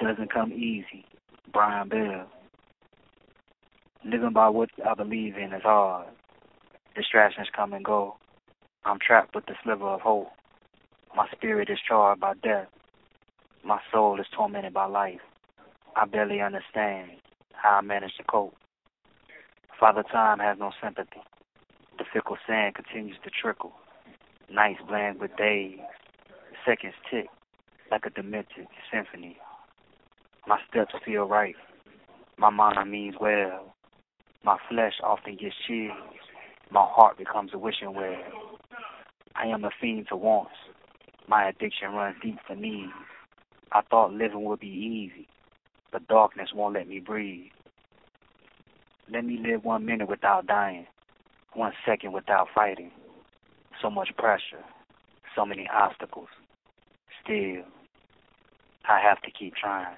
doesn't come easy. Brian Bell. Living by what I believe in is hard. Distractions come and go. I'm trapped with the sliver of hope. My spirit is charred by death. My soul is tormented by life. I barely understand how I manage to cope. Father Time has no sympathy. The fickle sand continues to trickle. Nights blend with days. Seconds tick like a demented symphony. My steps feel right. My mind means well. My flesh often gets chills. My heart becomes a wishing well. I am a fiend to wants. My addiction runs deep for me. I thought living would be easy, but darkness won't let me breathe. Let me live one minute without dying, one second without fighting. So much pressure, so many obstacles. Still, I have to keep trying.